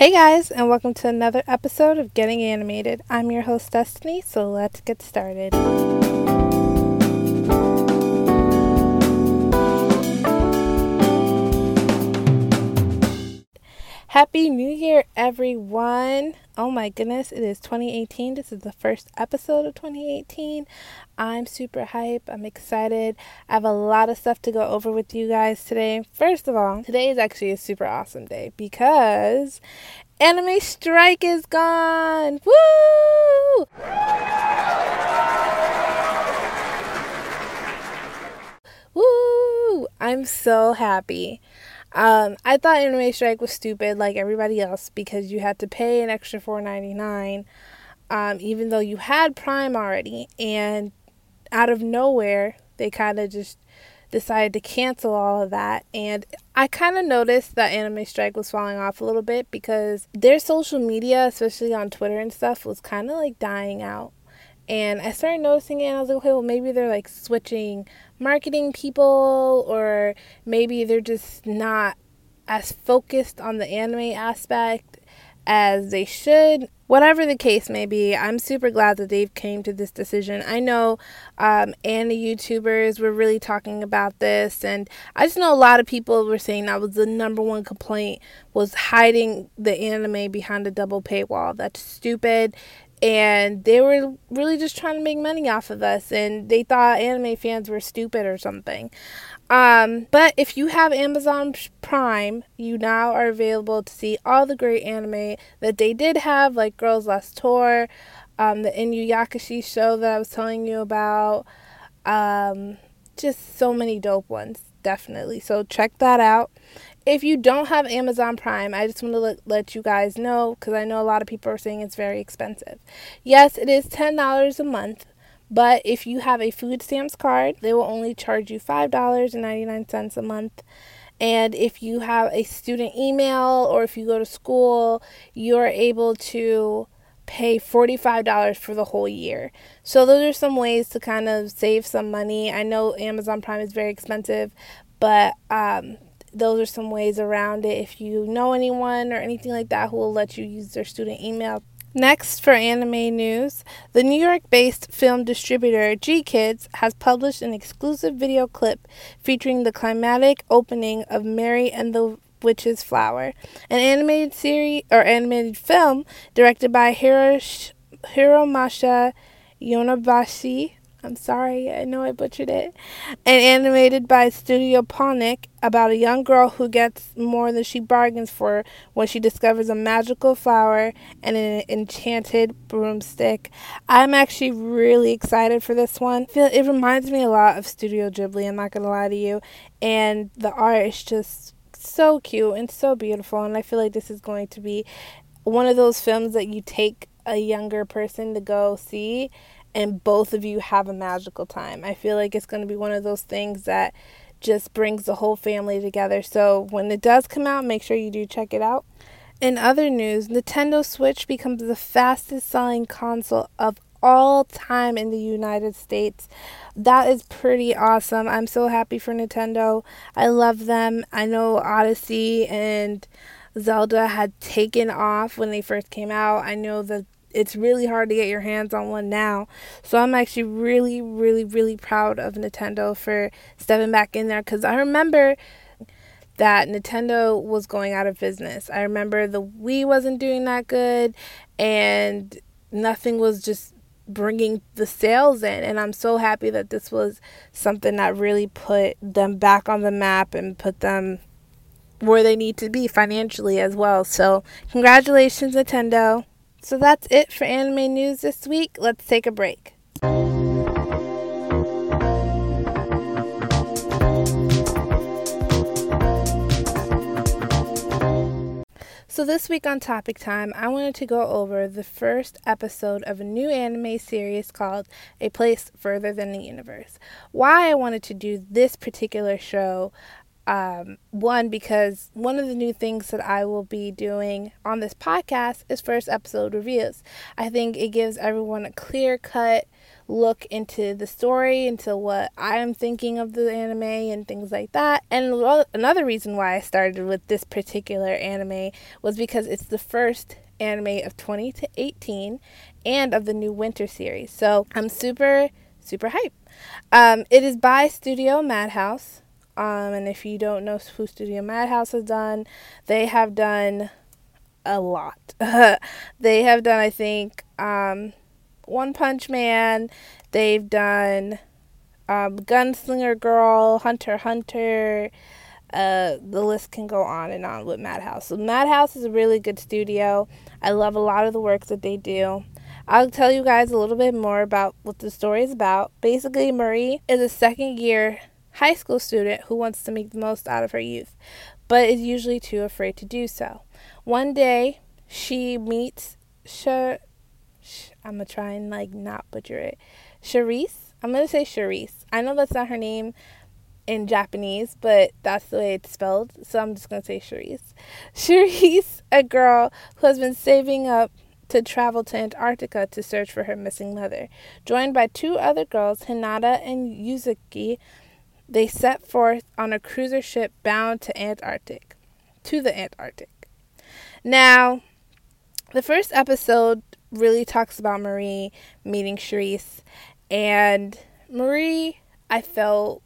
Hey guys, and welcome to another episode of Getting Animated. I'm your host, Destiny, so let's get started. Happy New Year, everyone! Oh my goodness, it is 2018. This is the first episode of 2018. I'm super hype. I'm excited. I have a lot of stuff to go over with you guys today. First of all, today is actually a super awesome day because Anime Strike is gone! Woo! Woo! I'm so happy. Um, I thought Anime Strike was stupid like everybody else because you had to pay an extra four ninety nine, um, even though you had Prime already, and out of nowhere they kind of just decided to cancel all of that. And I kind of noticed that Anime Strike was falling off a little bit because their social media, especially on Twitter and stuff, was kind of like dying out. And I started noticing it, and I was like, okay, well, maybe they're like switching marketing people, or maybe they're just not as focused on the anime aspect as they should. Whatever the case may be, I'm super glad that they've came to this decision. I know um, and the YouTubers were really talking about this, and I just know a lot of people were saying that was the number one complaint was hiding the anime behind a double paywall. That's stupid and they were really just trying to make money off of us and they thought anime fans were stupid or something. Um, but if you have amazon prime you now are available to see all the great anime that they did have like girls last tour um, the inuyasha show that i was telling you about um, just so many dope ones definitely. So check that out if you don't have Amazon Prime, I just want to let, let you guys know because I know a lot of people are saying it's very expensive. Yes, it is $10 a month, but if you have a food stamps card, they will only charge you $5.99 a month. And if you have a student email or if you go to school, you're able to pay $45 for the whole year. So those are some ways to kind of save some money. I know Amazon Prime is very expensive, but um, those are some ways around it if you know anyone or anything like that who will let you use their student email. Next, for anime news, the New York based film distributor GKIDS has published an exclusive video clip featuring the climatic opening of Mary and the Witch's Flower, an animated series or animated film directed by Hirosh- Hiromasa Yonebashi I'm sorry, I know I butchered it. And animated by Studio Ponoc about a young girl who gets more than she bargains for when she discovers a magical flower and an enchanted broomstick. I'm actually really excited for this one. It reminds me a lot of Studio Ghibli, I'm not going to lie to you. And the art is just so cute and so beautiful. And I feel like this is going to be one of those films that you take a younger person to go see and both of you have a magical time. I feel like it's going to be one of those things that just brings the whole family together. So when it does come out, make sure you do check it out. In other news, Nintendo Switch becomes the fastest selling console of all time in the United States. That is pretty awesome. I'm so happy for Nintendo. I love them. I know Odyssey and Zelda had taken off when they first came out. I know that it's really hard to get your hands on one now. So I'm actually really, really, really proud of Nintendo for stepping back in there because I remember that Nintendo was going out of business. I remember the Wii wasn't doing that good and nothing was just bringing the sales in and I'm so happy that this was something that really put them back on the map and put them where they need to be financially as well. So, congratulations Nintendo. So that's it for anime news this week. Let's take a break. So, this week on Topic Time, I wanted to go over the first episode of a new anime series called A Place Further Than the Universe. Why I wanted to do this particular show um, one, because one of the new things that I will be doing on this podcast is first episode reviews. I think it gives everyone a clear cut look into the story, into what I'm thinking of the anime and things like that. And another reason why I started with this particular anime was because it's the first anime of 20 to 18 and of the new winter series. So I'm super, super hyped. Um, it is by Studio Madhouse. Um, and if you don't know who Studio Madhouse has done, they have done a lot. they have done, I think, um, One Punch Man. They've done um, Gunslinger Girl, Hunter Hunter. Uh, the list can go on and on with Madhouse. So Madhouse is a really good studio. I love a lot of the work that they do. I'll tell you guys a little bit more about what the story is about. Basically, Marie is a second year high school student who wants to make the most out of her youth, but is usually too afraid to do so. One day, she meets Sh- Sh- I'm gonna try and like not butcher it. Charisse. I'm gonna say Charisse. I know that's not her name in Japanese, but that's the way it's spelled. So I'm just gonna say Charisse. Charisse, a girl who has been saving up to travel to Antarctica to search for her missing mother. Joined by two other girls, Hinata and Yuzuki, they set forth on a cruiser ship bound to Antarctic, to the Antarctic. Now, the first episode really talks about Marie meeting Charisse, and Marie, I felt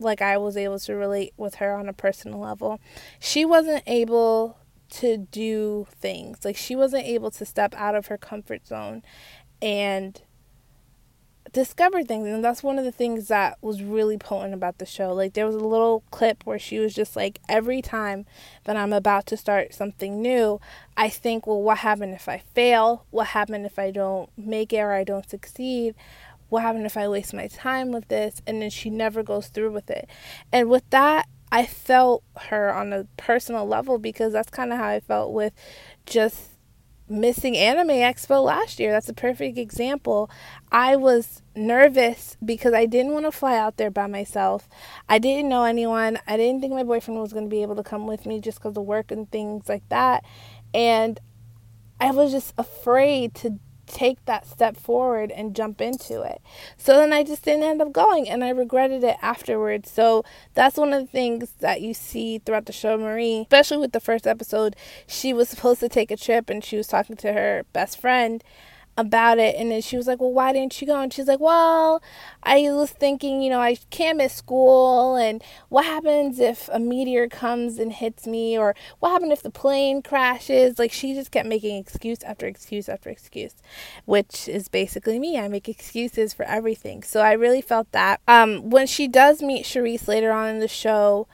like I was able to relate with her on a personal level. She wasn't able to do things, like, she wasn't able to step out of her comfort zone and discover things and that's one of the things that was really potent about the show. Like there was a little clip where she was just like every time that i'm about to start something new i think well what happened if i fail? What happened if i don't make it or i don't succeed? What happened if i waste my time with this? And then she never goes through with it. And with that i felt her on a personal level because that's kind of how i felt with just missing Anime Expo last year. That's a perfect example. I was nervous because I didn't want to fly out there by myself. I didn't know anyone. I didn't think my boyfriend was going to be able to come with me just because of work and things like that. And I was just afraid to take that step forward and jump into it. So then I just didn't end up going and I regretted it afterwards. So that's one of the things that you see throughout the show Marie, especially with the first episode, she was supposed to take a trip and she was talking to her best friend about it and then she was like well why didn't you go? And she's like well i was thinking you know i can't miss school and what happens if a meteor comes and hits me or what happened if the plane crashes? Like she just kept making excuse after excuse after excuse which is basically me. I make excuses for everything. So i really felt that. Um when she does meet Charisse later on in the show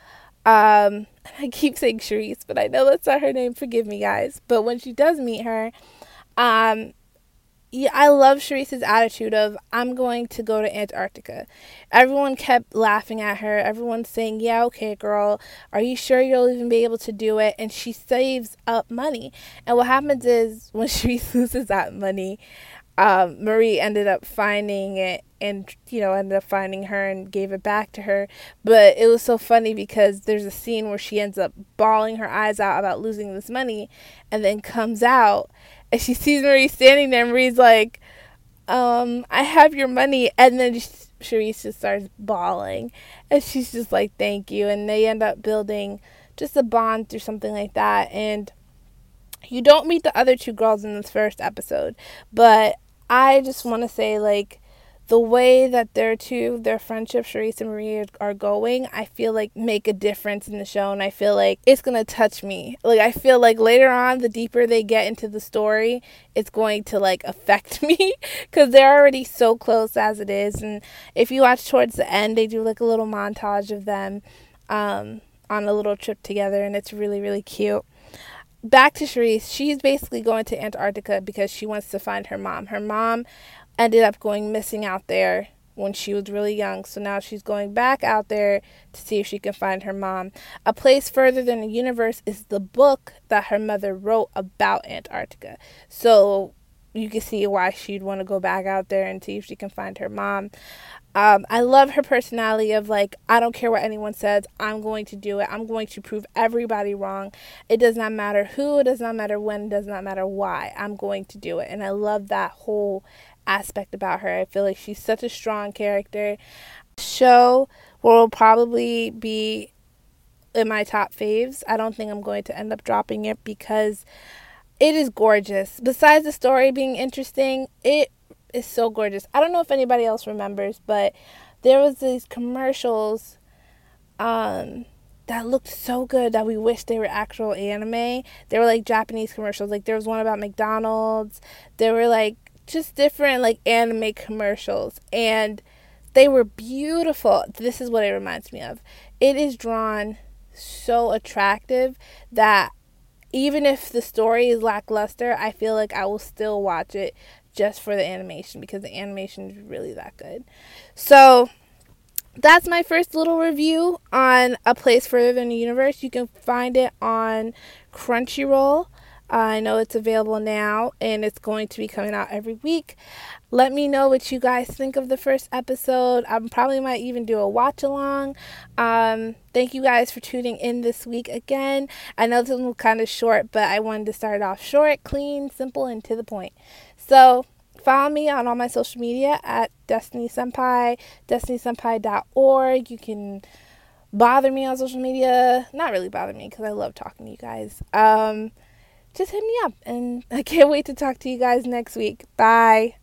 um i keep saying Charisse but i know that's not her name. Forgive me guys. But when she does meet her um yeah, I love Charisse's attitude of I'm going to go to Antarctica. Everyone kept laughing at her. Everyone saying, "Yeah, okay, girl. Are you sure you'll even be able to do it?" And she saves up money. And what happens is when she loses that money, um, Marie ended up finding it and you know ended up finding her and gave it back to her but it was so funny because there's a scene where she ends up bawling her eyes out about losing this money and then comes out and she sees Marie standing there. And marie's like, um, I have your money. And then Charisse just starts bawling. And she's just like, thank you. And they end up building just a bond through something like that. And you don't meet the other two girls in this first episode. But I just want to say, like, the way that their two their friendship Charisse and Marie are going, I feel like make a difference in the show and I feel like it's going to touch me. Like I feel like later on the deeper they get into the story, it's going to like affect me cuz they're already so close as it is and if you watch towards the end, they do like a little montage of them um, on a little trip together and it's really really cute back to Charisse, she's basically going to Antarctica because she wants to find her mom. Her mom ended up going missing out there when she was really young. So now she's going back out there to see if she can find her mom. A Place Further Than the Universe is the book that her mother wrote about Antarctica. So you can see why she'd want to go back out there and see if she can find her mom. Um, I love her personality of like, I don't care what anyone says, I'm going to do it. I'm going to prove everybody wrong. It does not matter who, it does not matter when, it does not matter why. I'm going to do it. And I love that whole aspect about her. I feel like she's such a strong character. Show will probably be in my top faves. I don't think I'm going to end up dropping it because it is gorgeous. Besides the story being interesting, it is so gorgeous. I don't know if anybody else remembers, but there was these commercials um that looked so good that we wish they were actual anime. They were like Japanese commercials. Like there was one about McDonald's. There were like just different like anime commercials and they were beautiful. This is what it reminds me of. It is drawn so attractive that even if the story is lackluster, I feel like I will still watch it just for the animation because the animation is really that good. So that's my first little review on A Place Further Than the Universe. You can find it on Crunchyroll. I know it's available now and it's going to be coming out every week. Let me know what you guys think of the first episode. I probably might even do a watch along. Um, thank you guys for tuning in this week again. I know this one was kind of short, but I wanted to start off short, clean, simple, and to the point. So, follow me on all my social media at Destiny Senpai, destinysenpai.org. You can bother me on social media. Not really bother me because I love talking to you guys. Um, just hit me up. And I can't wait to talk to you guys next week. Bye.